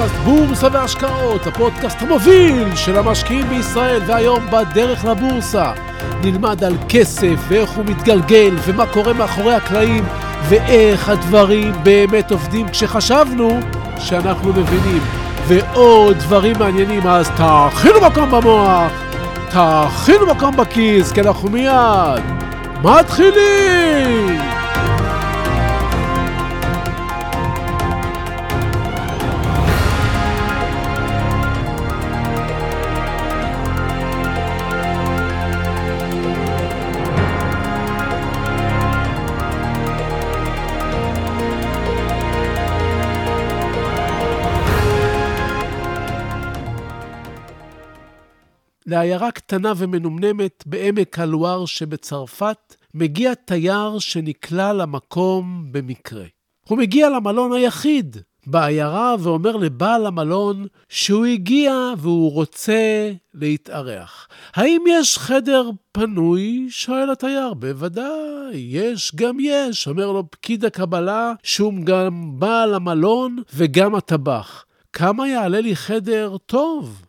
לפודקאסט בורסה והשקעות, הפודקאסט המוביל של המשקיעים בישראל, והיום בדרך לבורסה. נלמד על כסף ואיך הוא מתגלגל ומה קורה מאחורי הקלעים ואיך הדברים באמת עובדים כשחשבנו שאנחנו מבינים. ועוד דברים מעניינים, אז תאכינו מקום במוח, תאכינו מקום בכיס, כי אנחנו מיד מתחילים! לעיירה קטנה ומנומנמת בעמק הלואר שבצרפת, מגיע תייר שנקלע למקום במקרה. הוא מגיע למלון היחיד בעיירה ואומר לבעל המלון שהוא הגיע והוא רוצה להתארח. האם יש חדר פנוי? שואל התייר. בוודאי, יש גם יש, אומר לו פקיד הקבלה, שהוא גם בעל המלון וגם הטבח. כמה יעלה לי חדר טוב?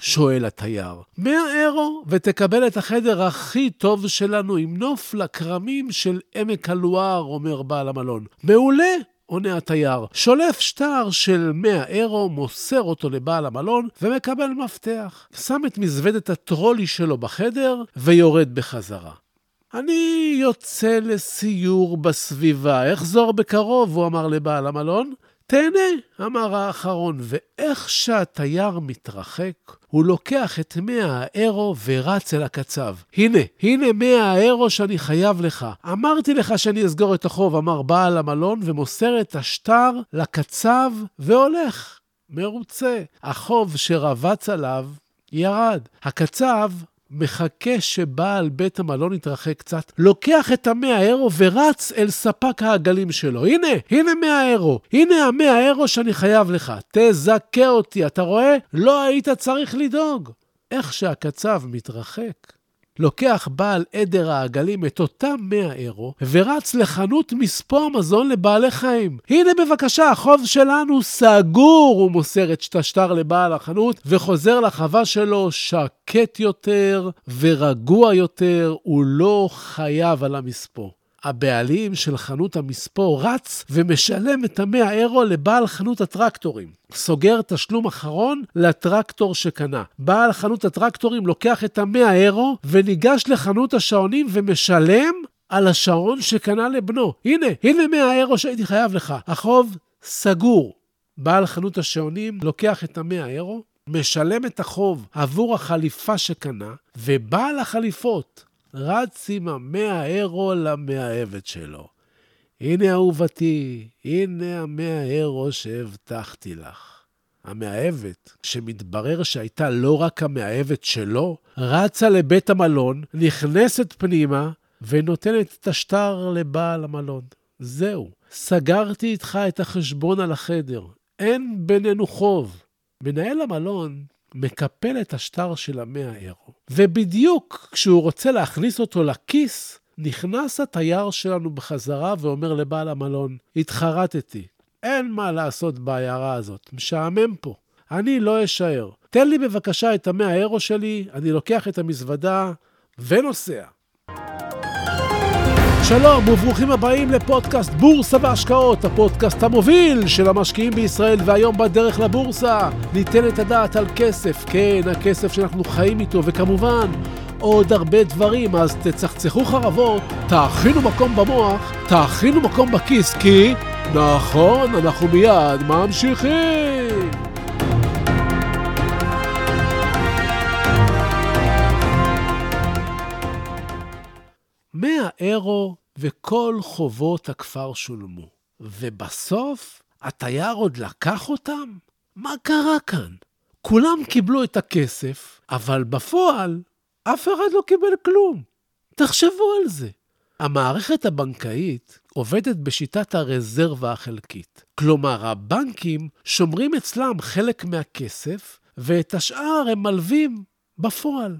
שואל התייר. מאה אירו, ותקבל את החדר הכי טוב שלנו עם נוף לכרמים של עמק הלואר, אומר בעל המלון. מעולה! עונה התייר, שולף שטר של 100 אירו, מוסר אותו לבעל המלון ומקבל מפתח. שם את מזוודת הטרולי שלו בחדר ויורד בחזרה. אני יוצא לסיור בסביבה, אחזור בקרוב, הוא אמר לבעל המלון. תהנה, אמר האחרון, ואיך שהתייר מתרחק, הוא לוקח את מאה האירו ורץ אל הקצב. הנה, הנה מאה האירו שאני חייב לך. אמרתי לך שאני אסגור את החוב, אמר בעל המלון, ומוסר את השטר לקצב והולך. מרוצה. החוב שרבץ עליו ירד. הקצב מחכה שבעל בית המלון יתרחק קצת, לוקח את המאה אירו ורץ אל ספק העגלים שלו. הנה, הנה מאה אירו. הנה המאה אירו שאני חייב לך. תזכה אותי, אתה רואה? לא היית צריך לדאוג. איך שהקצב מתרחק, לוקח בעל עדר העגלים את אותם 100 אירו ורץ לחנות מספוא המזון לבעלי חיים. הנה בבקשה, החוב שלנו סגור, הוא מוסר את השטר לבעל החנות וחוזר לחווה שלו שקט יותר ורגוע יותר, הוא לא חייב על המספוא. הבעלים של חנות המספוא רץ ומשלם את המאה אירו לבעל חנות הטרקטורים. סוגר תשלום אחרון לטרקטור שקנה. בעל חנות הטרקטורים לוקח את המאה אירו וניגש לחנות השעונים ומשלם על השעון שקנה לבנו. הנה, הנה מאה אירו שהייתי חייב לך. החוב סגור. בעל חנות השעונים לוקח את המאה אירו, משלם את החוב עבור החליפה שקנה, ובעל החליפות רץ עם המאה אירו למאהבת שלו. הנה אהובתי, הנה המאה אירו שהבטחתי לך. המאהבת, שמתברר שהייתה לא רק המאהבת שלו, רצה לבית המלון, נכנסת פנימה ונותנת את השטר לבעל המלון. זהו, סגרתי איתך את החשבון על החדר, אין בינינו חוב. מנהל המלון מקפל את השטר של המאה אירו. ובדיוק כשהוא רוצה להכניס אותו לכיס, נכנס התייר שלנו בחזרה ואומר לבעל המלון, התחרטתי, אין מה לעשות בעיירה הזאת, משעמם פה. אני לא אשאר. תן לי בבקשה את המאה אירו שלי, אני לוקח את המזוודה ונוסע. שלום וברוכים הבאים לפודקאסט בורסה והשקעות, הפודקאסט המוביל של המשקיעים בישראל, והיום בדרך לבורסה ניתן את הדעת על כסף, כן, הכסף שאנחנו חיים איתו, וכמובן עוד הרבה דברים, אז תצחצחו חרבות, תאכינו מקום במוח, תאכינו מקום בכיס, כי נכון, אנחנו מיד ממשיכים. 100 אירו וכל חובות הכפר שולמו. ובסוף, התייר עוד לקח אותם? מה קרה כאן? כולם קיבלו את הכסף, אבל בפועל אף אחד לא קיבל כלום. תחשבו על זה. המערכת הבנקאית עובדת בשיטת הרזרבה החלקית. כלומר, הבנקים שומרים אצלם חלק מהכסף, ואת השאר הם מלווים בפועל.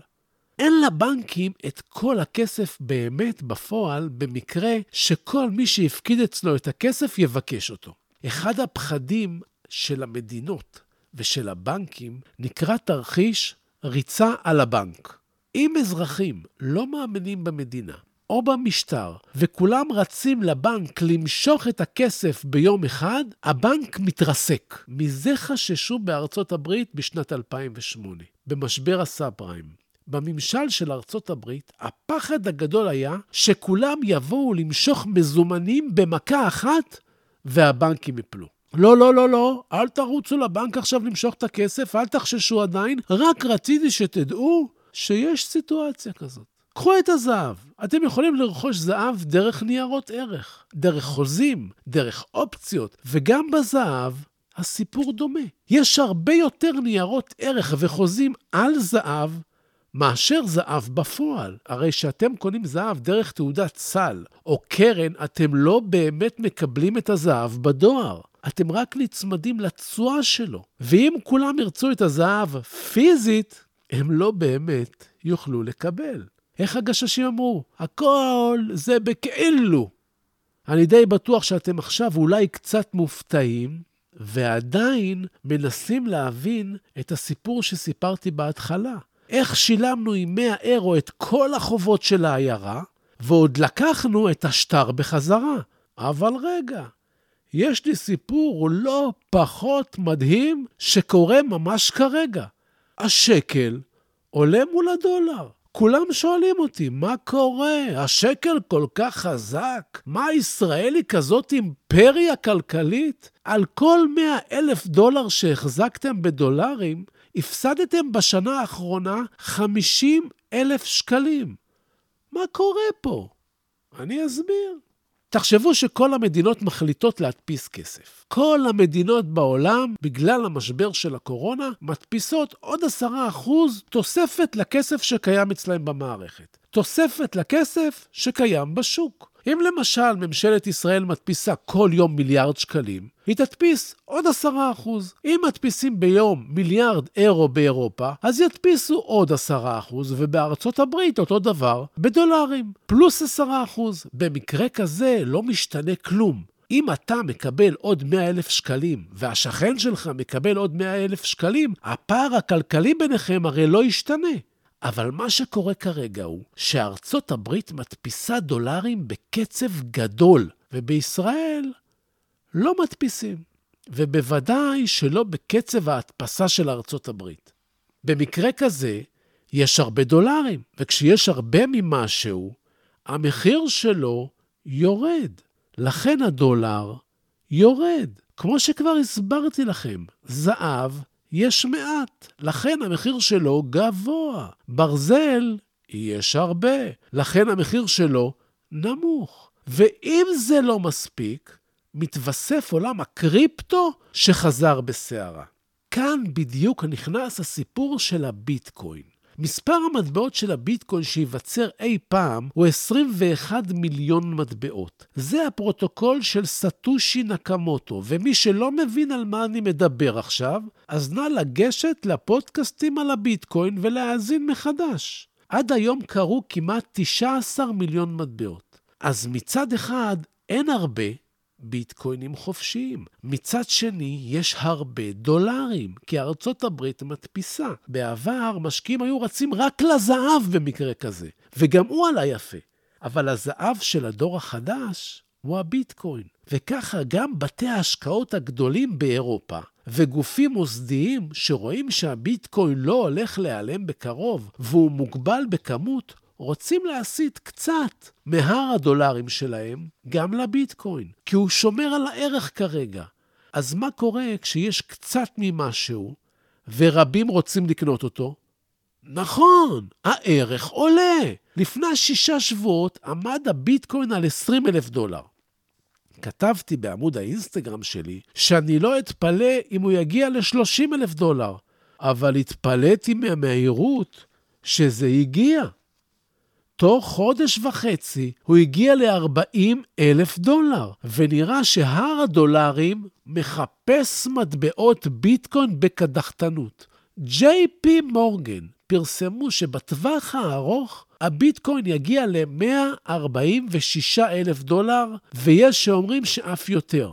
אין לבנקים את כל הכסף באמת בפועל, במקרה שכל מי שהפקיד אצלו את הכסף יבקש אותו. אחד הפחדים של המדינות ושל הבנקים נקרא תרחיש ריצה על הבנק. אם אזרחים לא מאמינים במדינה או במשטר, וכולם רצים לבנק למשוך את הכסף ביום אחד, הבנק מתרסק. מזה חששו בארצות הברית בשנת 2008, במשבר הסאב פריים. בממשל של ארצות הברית, הפחד הגדול היה שכולם יבואו למשוך מזומנים במכה אחת והבנקים יפלו. לא, לא, לא, לא, אל תרוצו לבנק עכשיו למשוך את הכסף, אל תחששו עדיין, רק רציתי שתדעו שיש סיטואציה כזאת. קחו את הזהב. אתם יכולים לרכוש זהב דרך ניירות ערך, דרך חוזים, דרך אופציות, וגם בזהב הסיפור דומה. יש הרבה יותר ניירות ערך וחוזים על זהב מאשר זהב בפועל. הרי כשאתם קונים זהב דרך תעודת סל או קרן, אתם לא באמת מקבלים את הזהב בדואר. אתם רק נצמדים לתשואה שלו. ואם כולם ירצו את הזהב פיזית, הם לא באמת יוכלו לקבל. איך הגששים אמרו? הכל זה בכאילו. אני די בטוח שאתם עכשיו אולי קצת מופתעים, ועדיין מנסים להבין את הסיפור שסיפרתי בהתחלה. איך שילמנו עם 100 אירו את כל החובות של העיירה, ועוד לקחנו את השטר בחזרה. אבל רגע, יש לי סיפור לא פחות מדהים שקורה ממש כרגע. השקל עולה מול הדולר. כולם שואלים אותי, מה קורה? השקל כל כך חזק? מה, ישראל היא כזאת אימפריה כלכלית? על כל 100 אלף דולר שהחזקתם בדולרים, הפסדתם בשנה האחרונה 50 אלף שקלים. מה קורה פה? אני אסביר. תחשבו שכל המדינות מחליטות להדפיס כסף. כל המדינות בעולם, בגלל המשבר של הקורונה, מדפיסות עוד 10% תוספת לכסף שקיים אצלהם במערכת. תוספת לכסף שקיים בשוק. אם למשל ממשלת ישראל מדפיסה כל יום מיליארד שקלים, היא תדפיס עוד עשרה אחוז. אם מדפיסים ביום מיליארד אירו באירופה, אז ידפיסו עוד עשרה אחוז, ובארצות הברית אותו דבר, בדולרים, פלוס עשרה אחוז. במקרה כזה לא משתנה כלום. אם אתה מקבל עוד 100 אלף שקלים, והשכן שלך מקבל עוד 100 אלף שקלים, הפער הכלכלי ביניכם הרי לא ישתנה. אבל מה שקורה כרגע הוא שארצות הברית מדפיסה דולרים בקצב גדול, ובישראל לא מדפיסים, ובוודאי שלא בקצב ההדפסה של ארצות הברית. במקרה כזה, יש הרבה דולרים, וכשיש הרבה ממשהו, המחיר שלו יורד. לכן הדולר יורד. כמו שכבר הסברתי לכם, זהב יש מעט, לכן המחיר שלו גבוה. ברזל, יש הרבה, לכן המחיר שלו נמוך. ואם זה לא מספיק, מתווסף עולם הקריפטו שחזר בסערה. כאן בדיוק נכנס הסיפור של הביטקוין. מספר המטבעות של הביטקוין שייווצר אי פעם הוא 21 מיליון מטבעות. זה הפרוטוקול של סאטושי נקמוטו, ומי שלא מבין על מה אני מדבר עכשיו, אז נא לגשת לפודקאסטים על הביטקוין ולהאזין מחדש. עד היום קרו כמעט 19 מיליון מטבעות. אז מצד אחד, אין הרבה, ביטקוינים חופשיים. מצד שני, יש הרבה דולרים, כי ארצות הברית מדפיסה. בעבר, משקיעים היו רצים רק לזהב במקרה כזה, וגם הוא עלה יפה. אבל הזהב של הדור החדש הוא הביטקוין. וככה גם בתי ההשקעות הגדולים באירופה וגופים מוסדיים שרואים שהביטקוין לא הולך להיעלם בקרוב והוא מוגבל בכמות, רוצים להסיט קצת מהר הדולרים שלהם גם לביטקוין, כי הוא שומר על הערך כרגע. אז מה קורה כשיש קצת ממשהו ורבים רוצים לקנות אותו? נכון, הערך עולה. לפני שישה שבועות עמד הביטקוין על 20 אלף דולר. כתבתי בעמוד האינסטגרם שלי שאני לא אתפלא אם הוא יגיע ל-30 אלף דולר, אבל התפלאתי מהמהירות שזה הגיע. תוך חודש וחצי הוא הגיע ל-40 אלף דולר, ונראה שהר הדולרים מחפש מטבעות ביטקוין בקדחתנות. ג'יי פי מורגן פרסמו שבטווח הארוך הביטקוין יגיע ל-146 אלף דולר, ויש שאומרים שאף יותר.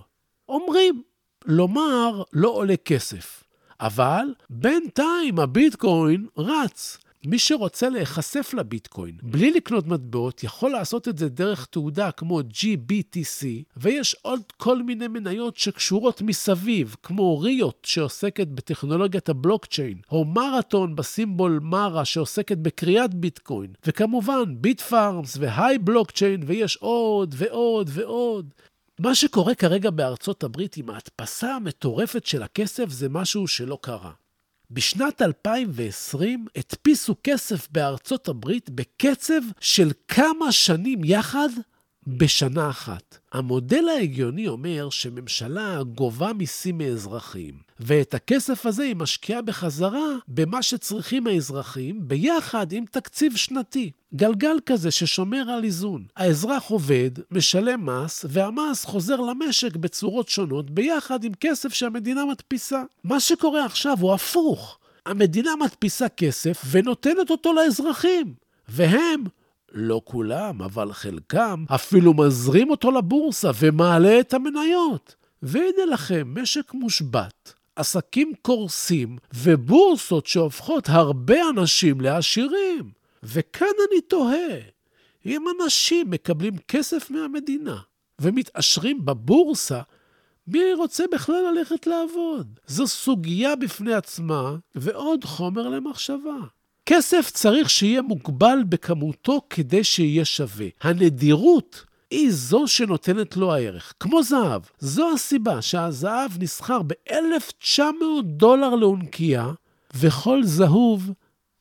אומרים, לומר לא עולה כסף. אבל בינתיים הביטקוין רץ. מי שרוצה להיחשף לביטקוין בלי לקנות מטבעות, יכול לעשות את זה דרך תעודה כמו GBTC, ויש עוד כל מיני מניות שקשורות מסביב, כמו ריוט שעוסקת בטכנולוגיית הבלוקצ'יין, או מרתון בסימבול מרה שעוסקת בקריאת ביטקוין, וכמובן ביט פארמס והיי בלוקצ'יין, ויש עוד ועוד ועוד. מה שקורה כרגע בארצות הברית עם ההדפסה המטורפת של הכסף זה משהו שלא קרה. בשנת 2020 הדפיסו כסף בארצות הברית בקצב של כמה שנים יחד בשנה אחת. המודל ההגיוני אומר שממשלה גובה מיסים מאזרחים, ואת הכסף הזה היא משקיעה בחזרה במה שצריכים האזרחים, ביחד עם תקציב שנתי. גלגל כזה ששומר על איזון. האזרח עובד, משלם מס, והמס חוזר למשק בצורות שונות, ביחד עם כסף שהמדינה מדפיסה. מה שקורה עכשיו הוא הפוך. המדינה מדפיסה כסף ונותנת אותו לאזרחים, והם לא כולם, אבל חלקם, אפילו מזרים אותו לבורסה ומעלה את המניות. והנה לכם, משק מושבת, עסקים קורסים ובורסות שהופכות הרבה אנשים לעשירים. וכאן אני תוהה, אם אנשים מקבלים כסף מהמדינה ומתעשרים בבורסה, מי רוצה בכלל ללכת לעבוד? זו סוגיה בפני עצמה ועוד חומר למחשבה. כסף צריך שיהיה מוגבל בכמותו כדי שיהיה שווה. הנדירות היא זו שנותנת לו הערך, כמו זהב. זו הסיבה שהזהב נסחר ב-1,900 דולר לאונקייה, וכל זהוב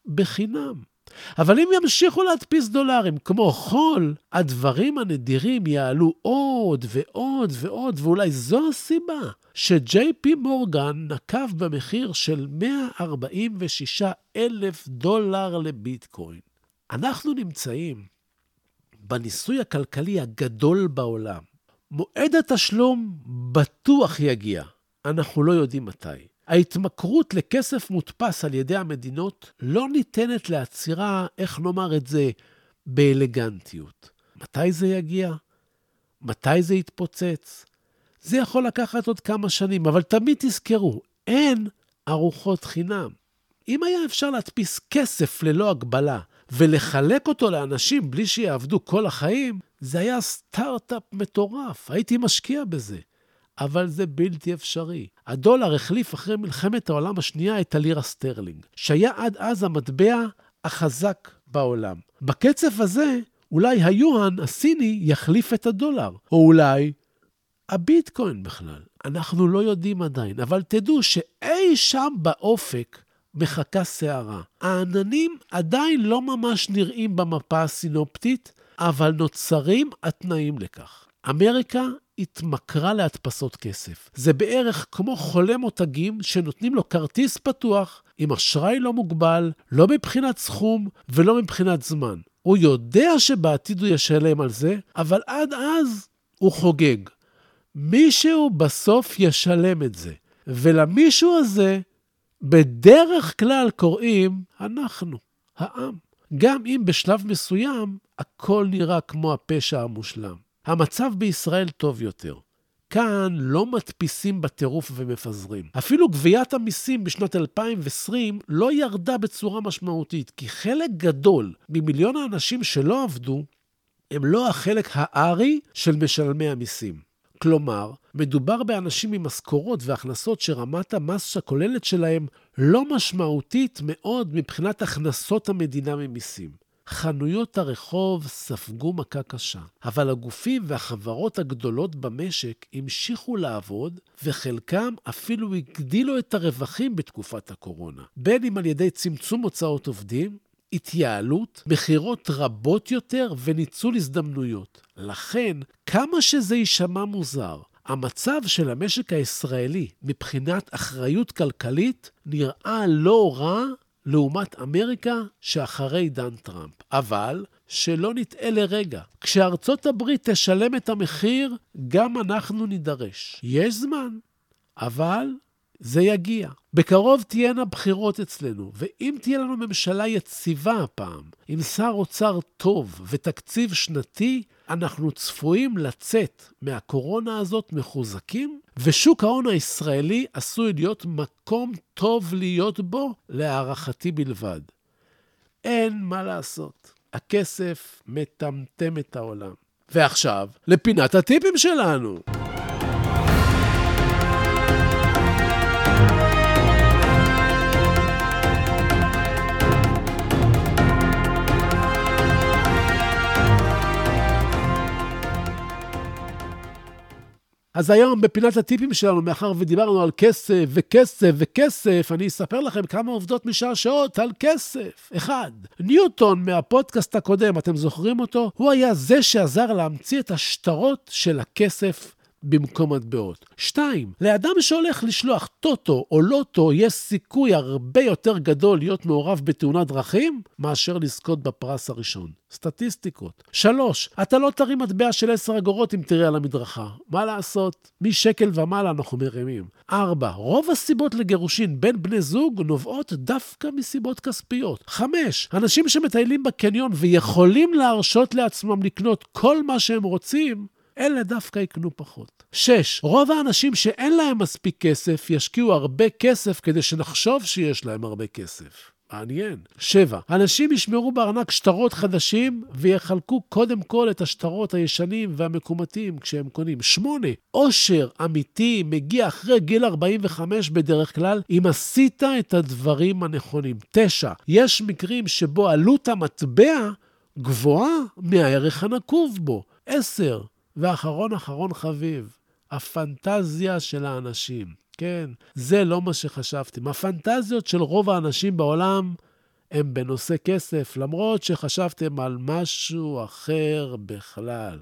בחינם. אבל אם ימשיכו להדפיס דולרים כמו חול, הדברים הנדירים יעלו עוד ועוד ועוד, ואולי זו הסיבה שג'יי פי מורגן נקב במחיר של 146 אלף דולר לביטקוין. אנחנו נמצאים בניסוי הכלכלי הגדול בעולם. מועד התשלום בטוח יגיע, אנחנו לא יודעים מתי. ההתמכרות לכסף מודפס על ידי המדינות לא ניתנת לעצירה, איך נאמר את זה, באלגנטיות. מתי זה יגיע? מתי זה יתפוצץ? זה יכול לקחת עוד כמה שנים, אבל תמיד תזכרו, אין ארוחות חינם. אם היה אפשר להדפיס כסף ללא הגבלה ולחלק אותו לאנשים בלי שיעבדו כל החיים, זה היה סטארט-אפ מטורף, הייתי משקיע בזה. אבל זה בלתי אפשרי. הדולר החליף אחרי מלחמת העולם השנייה את הלירה סטרלינג, שהיה עד אז המטבע החזק בעולם. בקצב הזה, אולי היואן הסיני יחליף את הדולר, או אולי הביטקוין בכלל. אנחנו לא יודעים עדיין, אבל תדעו שאי שם באופק מחכה סערה. העננים עדיין לא ממש נראים במפה הסינופטית, אבל נוצרים התנאים לכך. אמריקה התמכרה להדפסות כסף. זה בערך כמו חולה מותגים שנותנים לו כרטיס פתוח עם אשראי לא מוגבל, לא מבחינת סכום ולא מבחינת זמן. הוא יודע שבעתיד הוא ישלם על זה, אבל עד אז הוא חוגג. מישהו בסוף ישלם את זה, ולמישהו הזה בדרך כלל קוראים אנחנו, העם. גם אם בשלב מסוים הכל נראה כמו הפשע המושלם. המצב בישראל טוב יותר. כאן לא מדפיסים בטירוף ומפזרים. אפילו גביית המיסים בשנת 2020 לא ירדה בצורה משמעותית, כי חלק גדול ממיליון האנשים שלא עבדו, הם לא החלק הארי של משלמי המיסים. כלומר, מדובר באנשים עם משכורות והכנסות שרמת המס הכוללת שלהם לא משמעותית מאוד מבחינת הכנסות המדינה ממיסים. חנויות הרחוב ספגו מכה קשה, אבל הגופים והחברות הגדולות במשק המשיכו לעבוד, וחלקם אפילו הגדילו את הרווחים בתקופת הקורונה, בין אם על ידי צמצום הוצאות עובדים, התייעלות, מכירות רבות יותר וניצול הזדמנויות. לכן, כמה שזה יישמע מוזר, המצב של המשק הישראלי מבחינת אחריות כלכלית נראה לא רע לעומת אמריקה שאחרי עידן טראמפ. אבל שלא נטעה לרגע, כשארצות הברית תשלם את המחיר, גם אנחנו נידרש. יש זמן, אבל זה יגיע. בקרוב תהיינה בחירות אצלנו, ואם תהיה לנו ממשלה יציבה הפעם, עם שר אוצר טוב ותקציב שנתי, אנחנו צפויים לצאת מהקורונה הזאת מחוזקים, ושוק ההון הישראלי עשוי להיות מקום טוב להיות בו, להערכתי בלבד. אין מה לעשות, הכסף מטמטם את העולם. ועכשיו, לפינת הטיפים שלנו. אז היום בפינת הטיפים שלנו, מאחר ודיברנו על כסף וכסף וכסף, אני אספר לכם כמה עובדות משעשעות על כסף. אחד, ניוטון מהפודקאסט הקודם, אתם זוכרים אותו? הוא היה זה שעזר להמציא את השטרות של הכסף במקום מטבעות. שתיים, לאדם שהולך לשלוח טוטו או לוטו, יש סיכוי הרבה יותר גדול להיות מעורב בתאונת דרכים מאשר לזכות בפרס הראשון. סטטיסטיקות. שלוש, אתה לא תרים מטבע של עשר אגורות אם תראה על המדרכה. מה לעשות? משקל ומעלה אנחנו מרימים. ארבע, רוב הסיבות לגירושין בין בני זוג נובעות דווקא מסיבות כספיות. חמש, אנשים שמטיילים בקניון ויכולים להרשות לעצמם לקנות כל מה שהם רוצים, אלה דווקא יקנו פחות. 6. רוב האנשים שאין להם מספיק כסף ישקיעו הרבה כסף כדי שנחשוב שיש להם הרבה כסף. מעניין. 7. אנשים ישמרו בארנק שטרות חדשים ויחלקו קודם כל את השטרות הישנים והמקומטים כשהם קונים. 8. עושר אמיתי מגיע אחרי גיל 45 בדרך כלל, אם עשית את הדברים הנכונים. 9. יש מקרים שבו עלות המטבע גבוהה מהערך הנקוב בו. 10. ואחרון אחרון חביב, הפנטזיה של האנשים. כן, זה לא מה שחשבתם. הפנטזיות של רוב האנשים בעולם הם בנושא כסף, למרות שחשבתם על משהו אחר בכלל.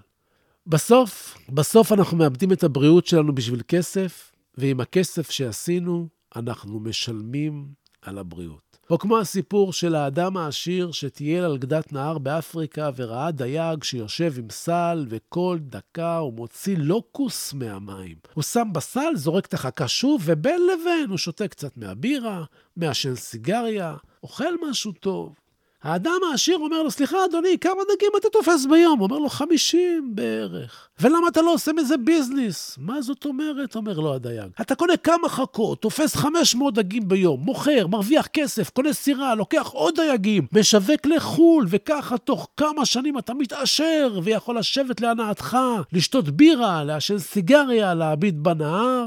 בסוף, בסוף אנחנו מאבדים את הבריאות שלנו בשביל כסף, ועם הכסף שעשינו, אנחנו משלמים על הבריאות. או כמו הסיפור של האדם העשיר שטייל על גדת נהר באפריקה וראה דייג שיושב עם סל, וכל דקה הוא מוציא לוקוס מהמים. הוא שם בסל, זורק את החכה שוב, ובין לבין הוא שותה קצת מהבירה, מעשן סיגריה, אוכל משהו טוב. האדם העשיר אומר לו, סליחה, אדוני, כמה דגים אתה תופס ביום? הוא אומר לו, 50 בערך. ולמה אתה לא עושה מזה ביזנס? מה זאת אומרת? אומר לו הדייג. אתה קונה כמה חכות, תופס 500 דגים ביום, מוכר, מרוויח כסף, קונה סירה, לוקח עוד דייגים, משווק לחו"ל, וככה תוך כמה שנים אתה מתעשר ויכול לשבת להנאתך, לשתות בירה, לעשן סיגריה, להביט בנהר.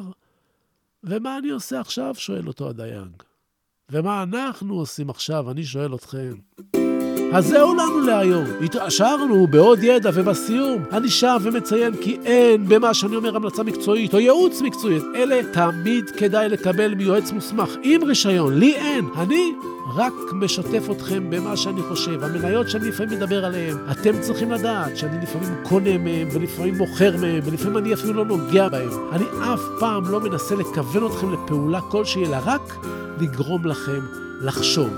ומה אני עושה עכשיו? שואל אותו הדייג. ומה אנחנו עושים עכשיו? אני שואל אתכם. אז זהו לנו להיום. התעשרנו בעוד ידע, ובסיום אני שב ומציין כי אין במה שאני אומר המלצה מקצועית או ייעוץ מקצועי. אלה תמיד כדאי לקבל מיועץ מוסמך עם רישיון. לי אין. אני רק משתף אתכם במה שאני חושב. המניות שאני לפעמים מדבר עליהן, אתם צריכים לדעת שאני לפעמים קונה מהם, ולפעמים מוכר מהם, ולפעמים אני אפילו לא נוגע בהם. אני אף פעם לא מנסה לכוון אתכם לפעולה כלשהי, אלא רק לגרום לכם לחשוב.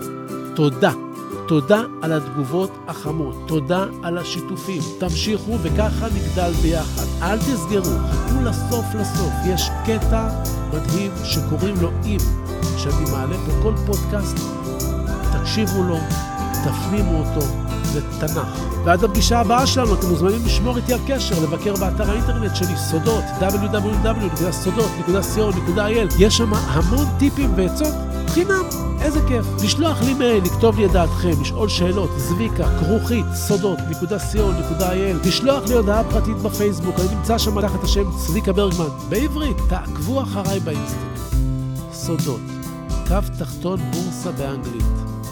תודה. תודה על התגובות החמות, תודה על השיתופים. תמשיכו וככה נגדל ביחד. אל תסגרו, חכו לסוף לסוף. יש קטע מדהים שקוראים לו אם, שאני מעלה פה כל פודקאסט, תקשיבו לו, תפנימו אותו, זה תנ"ך. ועד הפגישה הבאה שלנו אתם מוזמנים לשמור איתי על קשר, לבקר באתר האינטרנט שלי, סודות, www.סודות.co.il. יש שם המון טיפים ועצות חינם. איזה כיף. לשלוח לי מייל, לכתוב לי את דעתכם, לשאול שאלות, זביקה, כרוכית, סודות.co.il, לשלוח לי הודעה פרטית בפייסבוק, אני נמצא שם תחת השם צביקה ברגמן. בעברית, תעקבו אחריי באינסטגרם. סודות, קו תחתון בורסה באנגלית.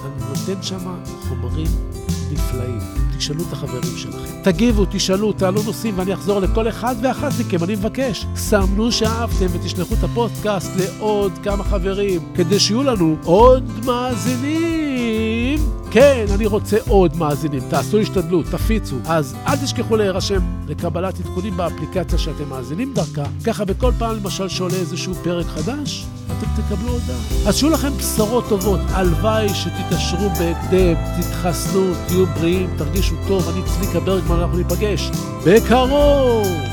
אני נותן שם חומרים נפלאים. תשאלו את החברים שלכם. תגיבו, תשאלו, תעלו נושאים ואני אחזור לכל אחד ואחת מכם, אני מבקש. סמנו שאהבתם ותשלחו את הפודקאסט לעוד כמה חברים, כדי שיהיו לנו עוד מאזינים. כן, אני רוצה עוד מאזינים, תעשו השתדלות, תפיצו. אז אל תשכחו להירשם לקבלת עדכונים באפליקציה שאתם מאזינים דרכה. ככה בכל פעם למשל שעולה איזשהו פרק חדש, אתם תקבלו הודעה. אז שיהיו לכם בשורות טובות. הלוואי שתתעשרו בהקדם, תתחסנו, תהיו בריאים, תרגישו טוב. אני צביקה ברגמן, אנחנו ניפגש בקרוב!